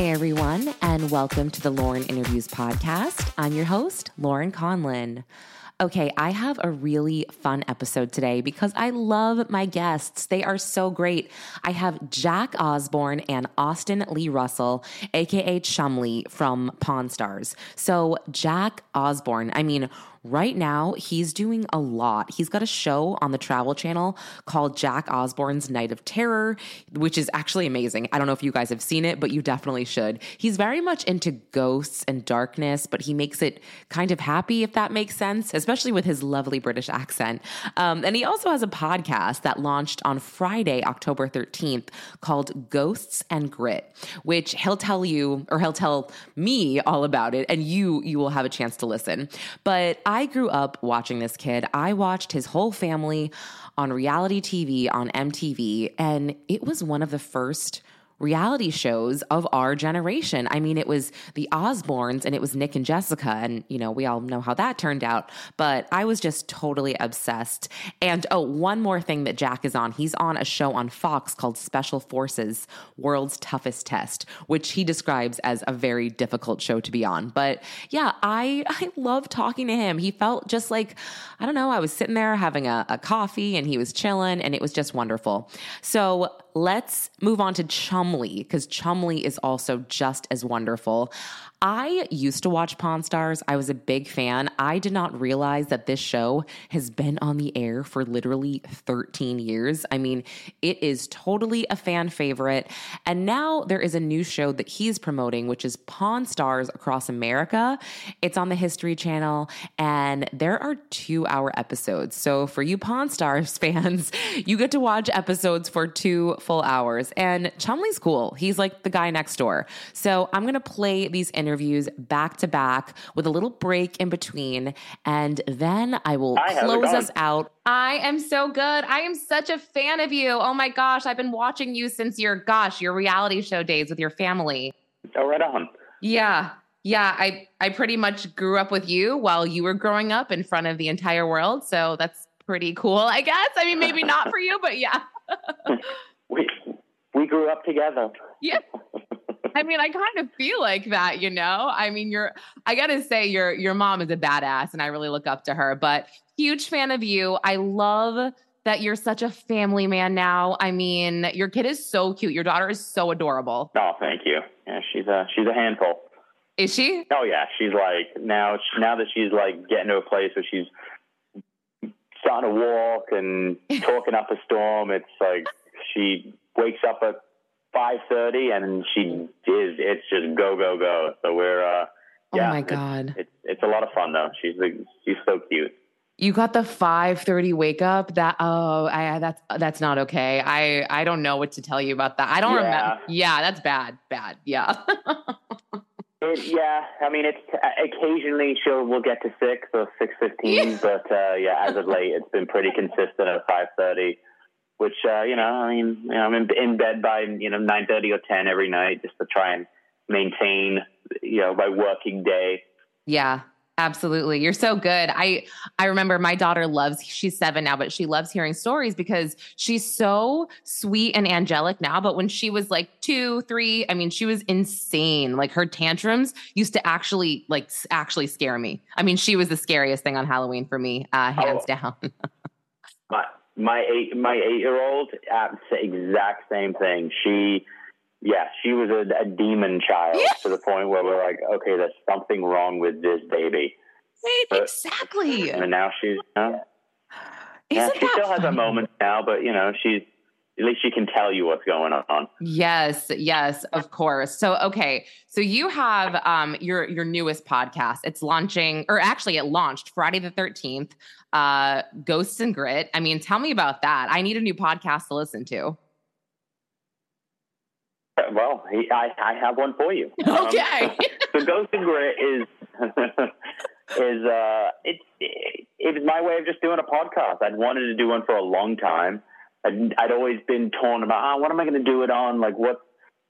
Hey everyone, and welcome to the Lauren Interviews Podcast. I'm your host, Lauren Conlin. Okay, I have a really fun episode today because I love my guests. They are so great. I have Jack Osbourne and Austin Lee Russell, aka Chumlee from Pawn Stars. So, Jack Osbourne, I mean, Right now, he's doing a lot. He's got a show on the Travel Channel called Jack Osbourne's Night of Terror, which is actually amazing. I don't know if you guys have seen it, but you definitely should. He's very much into ghosts and darkness, but he makes it kind of happy, if that makes sense, especially with his lovely British accent. Um, and he also has a podcast that launched on Friday, October 13th, called Ghosts and Grit, which he'll tell you, or he'll tell me all about it, and you you will have a chance to listen. But I grew up watching this kid. I watched his whole family on reality TV on MTV, and it was one of the first reality shows of our generation. I mean, it was the Osbournes and it was Nick and Jessica. And, you know, we all know how that turned out. But I was just totally obsessed. And oh, one more thing that Jack is on he's on a show on Fox called Special Forces World's Toughest Test, which he describes as a very difficult show to be on. But yeah, I, I love talking to him. He felt just like, I don't know, I was sitting there having a, a coffee and he was chilling and it was just wonderful. So, let's move on to Chumlee because Chumlee is also just as wonderful. I used to watch Pawn Stars. I was a big fan. I did not realize that this show has been on the air for literally 13 years. I mean, it is totally a fan favorite. And now there is a new show that he's promoting, which is Pawn Stars Across America. It's on the History Channel, and there are two hour episodes. So for you Pawn Stars fans, you get to watch episodes for two full hours. And Chumlee's cool. He's like the guy next door. So I'm going to play these interviews interviews back to back with a little break in between. And then I will Hi, close us out. I am so good. I am such a fan of you. Oh my gosh. I've been watching you since your, gosh, your reality show days with your family. Oh, right on. Yeah. Yeah, I I pretty much grew up with you while you were growing up in front of the entire world. So that's pretty cool, I guess. I mean, maybe not for you, but yeah. we we grew up together. Yeah. I mean, I kind of feel like that, you know. I mean, you're I got to say your your mom is a badass and I really look up to her, but huge fan of you. I love that you're such a family man now. I mean, your kid is so cute. Your daughter is so adorable. Oh, thank you. Yeah, she's a she's a handful. Is she? Oh yeah, she's like now now that she's like getting to a place where she's starting to walk and talking up a storm. It's like she wakes up at five thirty, and she is. It's just go go go. So we're. uh yeah, Oh my god! It's, it's, it's a lot of fun though. She's she's so cute. You got the five thirty wake up. That oh, I that's that's not okay. I I don't know what to tell you about that. I don't yeah. remember. Yeah, that's bad. Bad. Yeah. It, yeah, I mean, it's occasionally she'll we'll get to six or six fifteen, but uh, yeah, as of late, it's been pretty consistent at five which uh, you know, I mean, you know, I'm in, in bed by you know nine thirty or ten every night just to try and maintain you know my working day. Yeah, absolutely. You're so good. I I remember my daughter loves. She's seven now, but she loves hearing stories because she's so sweet and angelic now. But when she was like two, three, I mean, she was insane. Like her tantrums used to actually like actually scare me. I mean, she was the scariest thing on Halloween for me, uh, hands oh. down. but my eight my eight year old uh, exact same thing. She yeah, she was a, a demon child yeah. to the point where we're like, okay, there's something wrong with this baby. Wait, but, exactly. And now she's you know, yeah, she still funny? has a moment now, but you know, she's at least she can tell you what's going on. Yes, yes, of course. So okay, so you have um your your newest podcast. It's launching, or actually, it launched Friday the thirteenth. Uh, Ghosts and Grit. I mean, tell me about that. I need a new podcast to listen to. Well, I I have one for you. Okay. Um, so Ghosts and Grit is is uh it's it, it was my way of just doing a podcast. I'd wanted to do one for a long time. I'd, I'd always been torn about oh, what am I going to do it on? Like what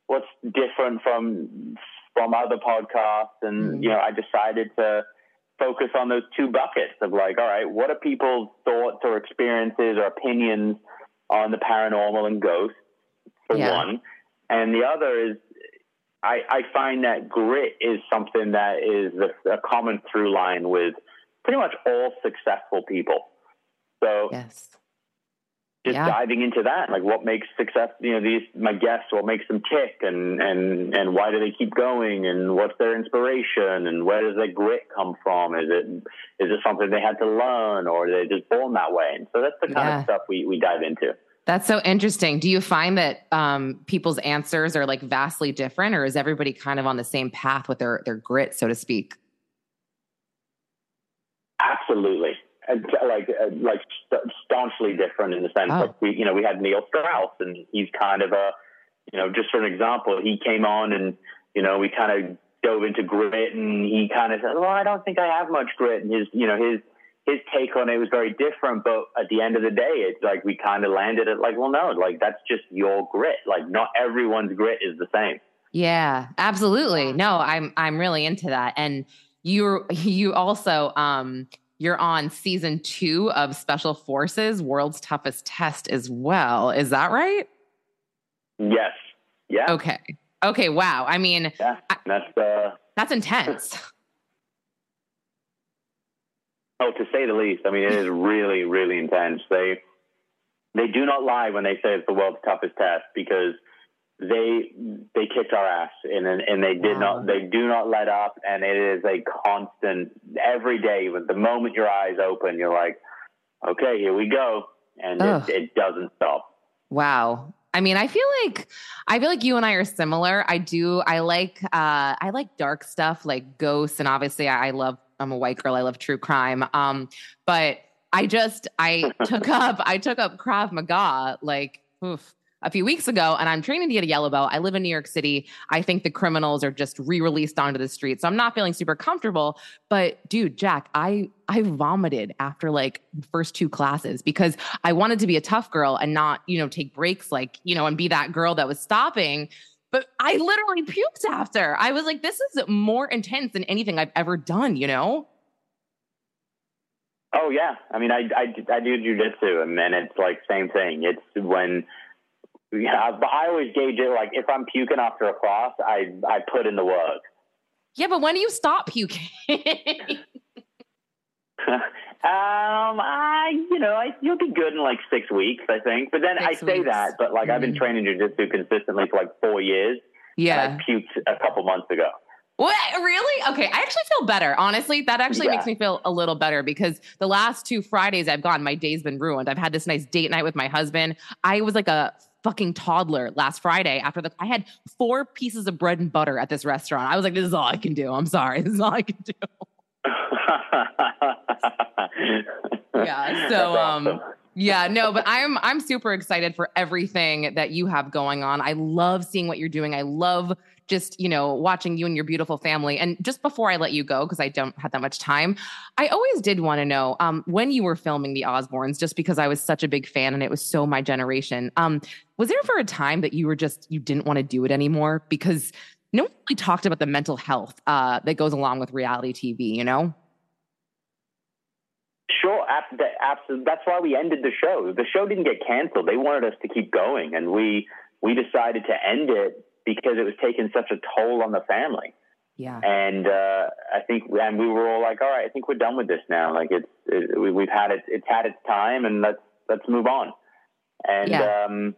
what's different from from other podcasts? And mm. you know, I decided to focus on those two buckets of like, all right, what are people's thoughts or experiences or opinions on the paranormal and ghosts? For yeah. one, and the other is I, I find that grit is something that is a, a common through line with pretty much all successful people. So yes just yeah. diving into that, like what makes success, you know, these my guests, what makes them tick, and and and why do they keep going, and what's their inspiration, and where does their grit come from? Is it is it something they had to learn, or are they just born that way? And so that's the kind yeah. of stuff we we dive into. That's so interesting. Do you find that um, people's answers are like vastly different, or is everybody kind of on the same path with their their grit, so to speak? Absolutely like uh, like staunchly different in the sense oh. we you know we had Neil Strauss and he's kind of a you know just for an example he came on and you know we kind of dove into grit and he kind of said well I don't think I have much grit. And his you know his his take on it was very different but at the end of the day it's like we kind of landed at like well no like that's just your grit. Like not everyone's grit is the same. Yeah absolutely. No I'm I'm really into that. And you you also um you're on season two of Special Forces World's Toughest Test as well. Is that right? Yes. Yeah. Okay. Okay. Wow. I mean, yeah, that's uh, that's intense. oh, to say the least. I mean, it is really, really intense. They they do not lie when they say it's the world's toughest test because they they kicked our ass and and they did wow. not they do not let up and it is a constant every day with the moment your eyes open you're like okay here we go and it, it, doesn't stop wow I mean, I feel like I feel like you and I are similar. I do. I like uh, I like dark stuff, like ghosts, and obviously, I, I love. I'm a white girl. I love true crime. Um, but I just I took up I took up Krav Maga like oof, a few weeks ago and I'm training to get a yellow belt. I live in New York City. I think the criminals are just re-released onto the street. So I'm not feeling super comfortable. But dude, Jack, I I vomited after like the first two classes because I wanted to be a tough girl and not, you know, take breaks like, you know, and be that girl that was stopping. But I literally puked after. I was like, this is more intense than anything I've ever done, you know? Oh yeah, I mean, I I, I do jujitsu, and then it's like same thing. It's when yeah, but I always gauge it like if I'm puking after a class, I I put in the work. Yeah, but when do you stop puking? um, I you know I you'll be good in like six weeks, I think. But then six I say weeks. that, but like mm-hmm. I've been mm-hmm. training jujitsu consistently for like four years. Yeah, I puked a couple months ago. What really? Okay, I actually feel better. Honestly, that actually yeah. makes me feel a little better because the last two Fridays I've gone, my day's been ruined. I've had this nice date night with my husband. I was like a fucking toddler last Friday after the I had four pieces of bread and butter at this restaurant. I was like, this is all I can do. I'm sorry. This is all I can do. yeah. So um yeah, no, but I'm I'm super excited for everything that you have going on. I love seeing what you're doing. I love just, you know, watching you and your beautiful family. And just before I let you go, because I don't have that much time, I always did want to know um, when you were filming The Osbournes, just because I was such a big fan and it was so my generation. Um, was there ever a time that you were just, you didn't want to do it anymore? Because no one really talked about the mental health uh, that goes along with reality TV, you know? Sure, absolutely. That's why we ended the show. The show didn't get canceled. They wanted us to keep going, and we we decided to end it because it was taking such a toll on the family. Yeah. And uh, I think, and we were all like, all right, I think we're done with this now. Like it's, it, we, have had it, it's had its time and let's, let's move on. And, yeah. um,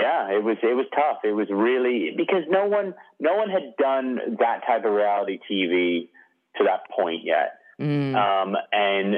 yeah, it was, it was tough. It was really, because no one, no one had done that type of reality TV to that point yet. Mm. Um, and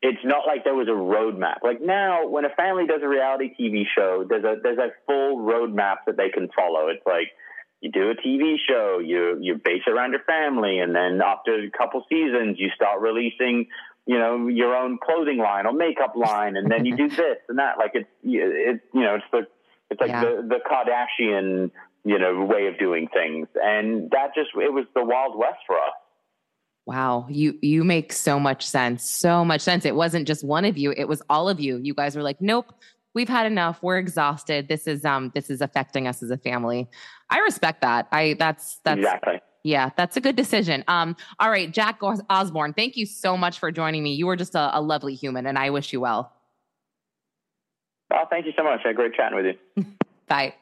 it's not like there was a roadmap. Like now, when a family does a reality TV show, there's a there's a full roadmap that they can follow. It's like you do a TV show, you you base it around your family, and then after a couple seasons, you start releasing, you know, your own clothing line or makeup line, and then you do this and that. Like it's it you know it's the it's like yeah. the the Kardashian you know way of doing things, and that just it was the wild west for us. Wow, you you make so much sense. So much sense. It wasn't just one of you, it was all of you. You guys were like, "Nope, we've had enough. We're exhausted. This is um this is affecting us as a family. I respect that. I that's that's exactly. Yeah, that's a good decision. Um, all right, Jack Osbourne, thank you so much for joining me. You were just a, a lovely human, and I wish you well. Oh, thank you so much. I had great chatting with you. Bye.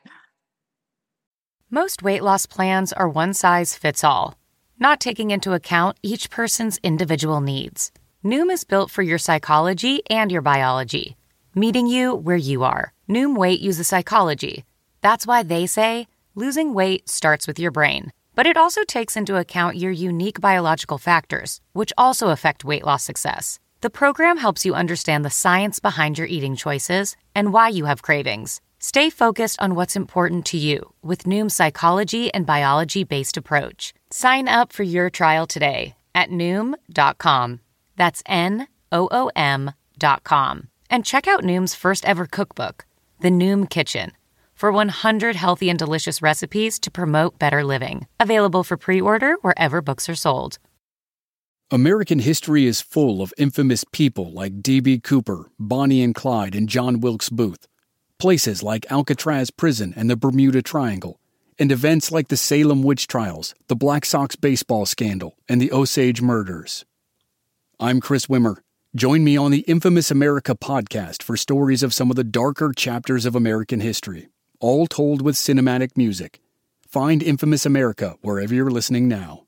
Most weight loss plans are one size fits all, not taking into account each person's individual needs. Noom is built for your psychology and your biology meeting you where you are. Noom Weight uses psychology. That's why they say losing weight starts with your brain. But it also takes into account your unique biological factors, which also affect weight loss success. The program helps you understand the science behind your eating choices and why you have cravings. Stay focused on what's important to you with Noom's psychology and biology based approach. Sign up for your trial today at Noom.com. That's N O O M.com. And check out Noom's first ever cookbook, The Noom Kitchen, for 100 healthy and delicious recipes to promote better living. Available for pre order wherever books are sold. American history is full of infamous people like D.B. Cooper, Bonnie and Clyde, and John Wilkes Booth. Places like Alcatraz Prison and the Bermuda Triangle. And events like the Salem witch trials, the Black Sox baseball scandal, and the Osage murders. I'm Chris Wimmer. Join me on the Infamous America podcast for stories of some of the darker chapters of American history, all told with cinematic music. Find Infamous America wherever you're listening now.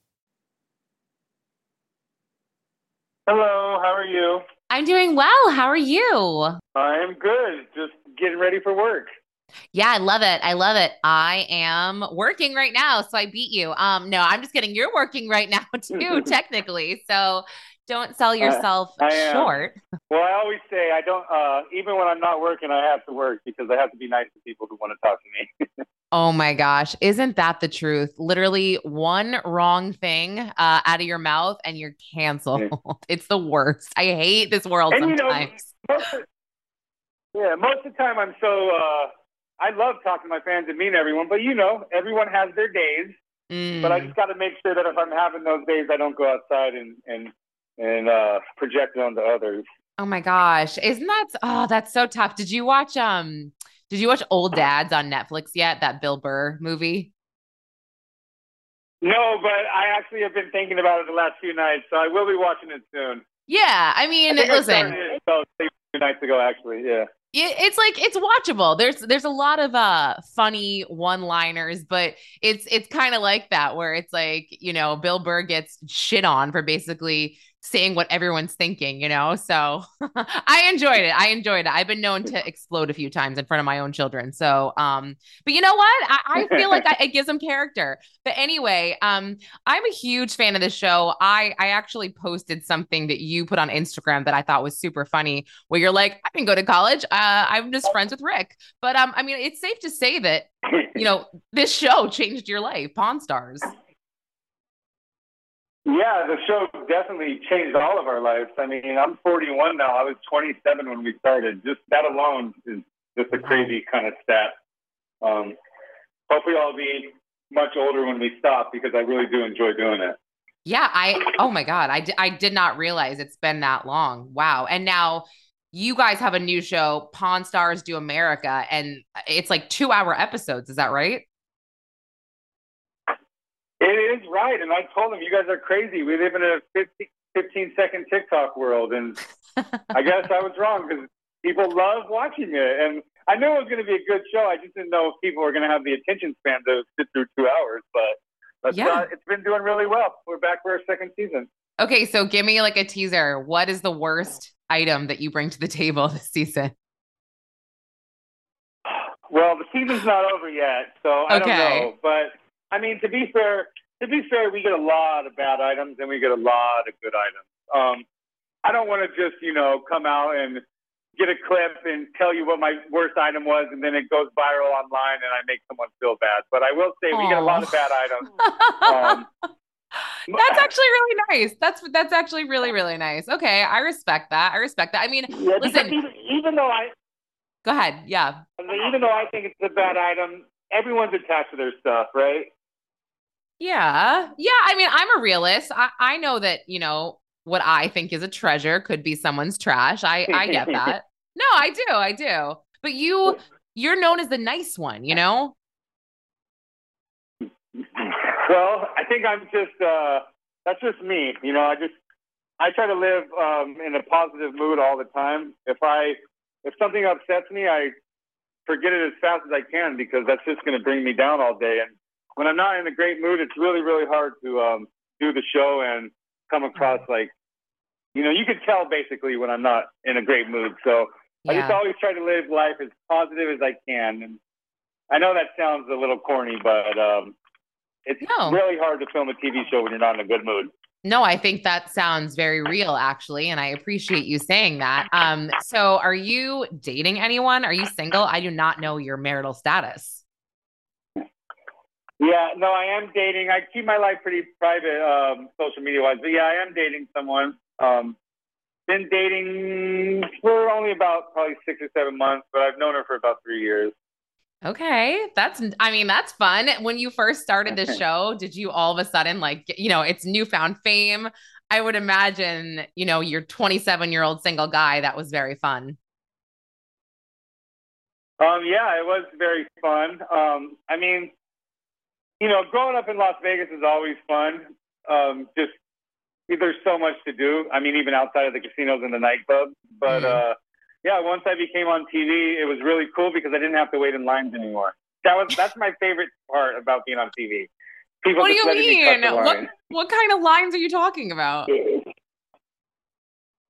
Hello, how are you? I'm doing well. How are you? I'm good. Just getting ready for work. Yeah, I love it. I love it. I am working right now, so I beat you. Um, no, I'm just kidding. You're working right now too, technically. So don't sell yourself uh, short. Well, I always say I don't. Uh, even when I'm not working, I have to work because I have to be nice to people who want to talk to me. oh my gosh, isn't that the truth? Literally, one wrong thing uh, out of your mouth and you're canceled. It's the worst. I hate this world and, sometimes. You know, most of, yeah, most of the time I'm so. Uh, I love talking to my fans and meeting everyone, but you know, everyone has their days. Mm. But I just got to make sure that if I'm having those days, I don't go outside and and and uh, project it onto others. Oh my gosh, isn't that oh that's so tough? Did you watch um did you watch Old Dads on Netflix yet? That Bill Burr movie? No, but I actually have been thinking about it the last few nights, so I will be watching it soon. Yeah, I mean, I listen. I two nights ago, actually, yeah. It's like it's watchable. There's there's a lot of uh funny one-liners, but it's it's kind of like that where it's like you know Bill Burr gets shit on for basically saying what everyone's thinking, you know? So I enjoyed it. I enjoyed it. I've been known to explode a few times in front of my own children. So, um, but you know what? I, I feel like I, it gives them character. But anyway, um, I'm a huge fan of the show. I, I actually posted something that you put on Instagram that I thought was super funny where you're like, I didn't go to college. Uh, I'm just friends with Rick. But, um, I mean, it's safe to say that, you know, this show changed your life, Pawn Stars. Yeah, the show definitely changed all of our lives. I mean, I'm 41 now. I was 27 when we started. Just that alone is just a crazy kind of stat. Um, hopefully, I'll be much older when we stop because I really do enjoy doing it. Yeah, I oh my god, I, I did not realize it's been that long. Wow. And now you guys have a new show, Pawn Stars Do America, and it's like 2-hour episodes, is that right? It is right. And I told him, you guys are crazy. We live in a 15, 15 second TikTok world. And I guess I was wrong because people love watching it. And I knew it was going to be a good show. I just didn't know if people were going to have the attention span to sit through two hours. But, yeah. Uh, it's been doing really well. We're back for our second season. Okay. So give me like a teaser. What is the worst item that you bring to the table this season? Well, the season's not over yet. So I okay. don't know. But I mean, to be fair, to be fair, we get a lot of bad items and we get a lot of good items. Um, I don't want to just you know come out and get a clip and tell you what my worst item was, and then it goes viral online, and I make someone feel bad. But I will say Aww. we get a lot of bad items. Um, that's actually really nice. That's that's actually really really nice. Okay, I respect that. I respect that. I mean, yeah, listen, even, even, though I go ahead, yeah. Even though I think it's a bad item, everyone's attached to their stuff, right? Yeah, yeah. I mean, I'm a realist. I I know that you know what I think is a treasure could be someone's trash. I I get that. no, I do, I do. But you you're known as the nice one, you know. Well, I think I'm just uh, that's just me. You know, I just I try to live um, in a positive mood all the time. If I if something upsets me, I forget it as fast as I can because that's just going to bring me down all day. And when I'm not in a great mood, it's really really hard to um, do the show and come across like you know you can tell basically when I'm not in a great mood. So yeah. I just always try to live life as positive as I can. And I know that sounds a little corny, but um, it's no. really hard to film a TV show when you're not in a good mood. No, I think that sounds very real, actually, and I appreciate you saying that. Um, so, are you dating anyone? Are you single? I do not know your marital status. Yeah, no, I am dating. I keep my life pretty private, um, social media wise, but yeah, I am dating someone. Um, been dating for only about probably six or seven months, but I've known her for about three years. Okay, that's I mean that's fun. When you first started the show, did you all of a sudden like you know it's newfound fame? I would imagine you know you're 27 year old single guy. That was very fun. Um, yeah, it was very fun. Um, I mean, you know, growing up in Las Vegas is always fun. Um, just there's so much to do. I mean, even outside of the casinos and the nightclubs, but. Mm-hmm. Uh, yeah, once I became on TV, it was really cool because I didn't have to wait in lines anymore. That was that's my favorite part about being on TV. People what do you mean? Me what what kind of lines are you talking about?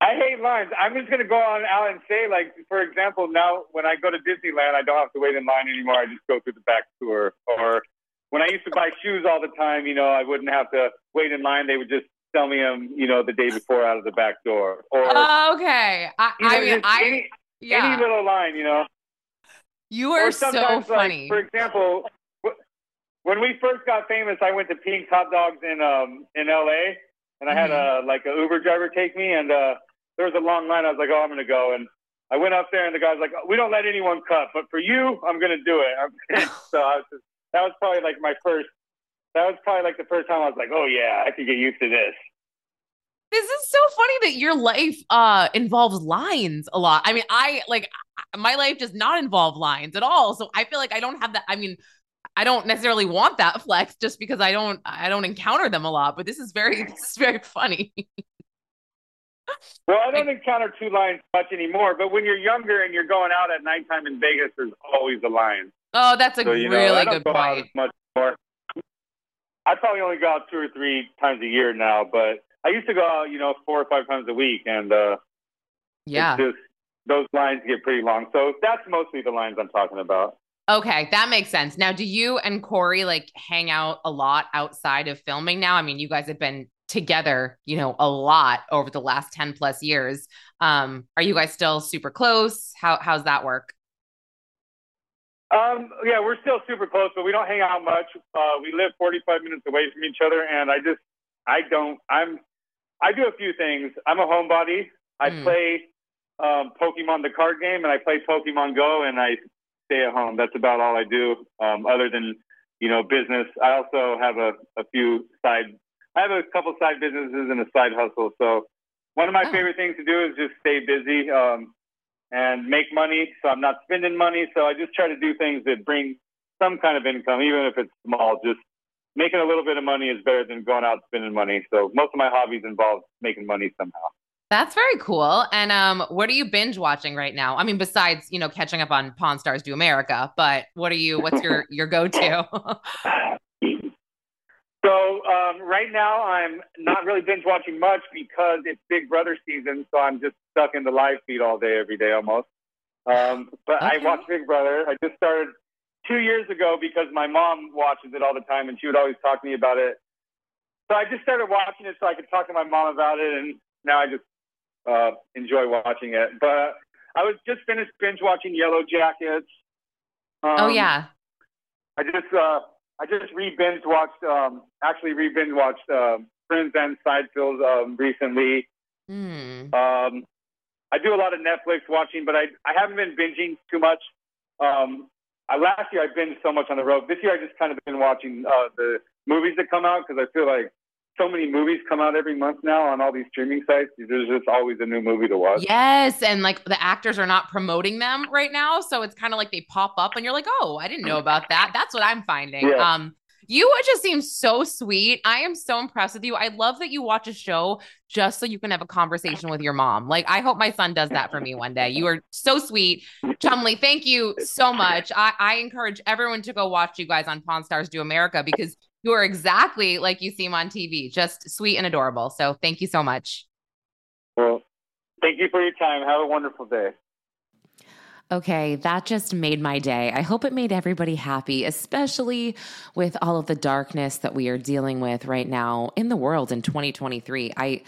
I hate lines. I'm just gonna go on out and say, like, for example, now when I go to Disneyland, I don't have to wait in line anymore. I just go through the back tour. Or when I used to buy shoes all the time, you know, I wouldn't have to wait in line. They would just sell me them, you know, the day before out of the back door. Or okay, I, you know, I mean, I any, yeah. any little line, you know. You are so funny. Like, for example, when we first got famous, I went to Pink's Hot Dogs in um in L.A. and I had mm-hmm. a like a Uber driver take me, and uh, there was a long line. I was like, oh, I'm gonna go, and I went up there, and the guy's like, we don't let anyone cut, but for you, I'm gonna do it. so I was just, that was probably like my first that was probably like the first time I was like, oh yeah, I could get used to this. This is so funny that your life uh involves lines a lot. I mean, I like my life does not involve lines at all. So I feel like I don't have that. I mean, I don't necessarily want that flex just because I don't I don't encounter them a lot. But this is very this is very funny. well, I don't encounter two lines much anymore. But when you're younger and you're going out at nighttime in Vegas, there's always a line. Oh, that's a so, really know, good point. much more. I probably only go out two or three times a year now, but I used to go out, you know, four or five times a week, and uh, yeah, just those lines get pretty long. So that's mostly the lines I'm talking about. Okay, that makes sense. Now, do you and Corey like hang out a lot outside of filming now? I mean, you guys have been together, you know, a lot over the last 10 plus years. Um, are you guys still super close? How how's that work? Um, yeah, we're still super close, but we don't hang out much. Uh, we live 45 minutes away from each other, and I just, I don't, I'm, I do a few things. I'm a homebody. I mm. play um, Pokemon the card game, and I play Pokemon Go, and I stay at home. That's about all I do, um, other than, you know, business. I also have a, a few side, I have a couple side businesses and a side hustle. So one of my oh. favorite things to do is just stay busy. Um, and make money. So I'm not spending money. So I just try to do things that bring some kind of income, even if it's small. Just making a little bit of money is better than going out spending money. So most of my hobbies involve making money somehow. That's very cool. And um, what are you binge watching right now? I mean, besides you know catching up on Pawn Stars Do America, but what are you? What's your your go to? So um, right now, I'm not really binge watching much because it's Big Brother season. So I'm just stuck in the live feed all day, every day almost. Um, but okay. I watch Big Brother. I just started two years ago because my mom watches it all the time, and she would always talk to me about it. So I just started watching it so I could talk to my mom about it, and now I just uh, enjoy watching it. But I was just finished binge watching Yellow Jackets. Um, oh yeah. I just uh, I just re binge watched um, actually re binge watched uh, Friends and Seinfeld um, recently. Mm. Um, I do a lot of Netflix watching, but I I haven't been binging too much. Um, I, last year I binged so much on the road. This year I just kind of been watching uh, the movies that come out because I feel like so many movies come out every month now on all these streaming sites. There's just always a new movie to watch. Yes, and like the actors are not promoting them right now, so it's kind of like they pop up and you're like, "Oh, I didn't know about that." That's what I'm finding. Yeah. Um you just seem so sweet. I am so impressed with you. I love that you watch a show just so you can have a conversation with your mom. Like, I hope my son does that for me one day. You are so sweet. Chumlee, thank you so much. I, I encourage everyone to go watch you guys on Pawn Stars Do America because you are exactly like you seem on TV, just sweet and adorable. So thank you so much. Well, thank you for your time. Have a wonderful day. Okay, that just made my day. I hope it made everybody happy, especially with all of the darkness that we are dealing with right now in the world in 2023. I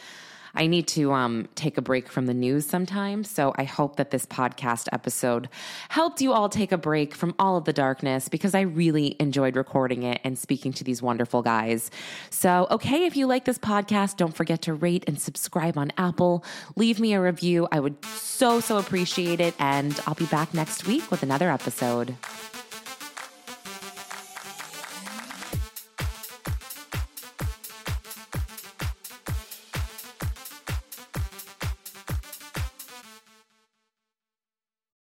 I need to um, take a break from the news sometimes. So I hope that this podcast episode helped you all take a break from all of the darkness because I really enjoyed recording it and speaking to these wonderful guys. So, okay, if you like this podcast, don't forget to rate and subscribe on Apple. Leave me a review. I would so, so appreciate it. And I'll be back next week with another episode.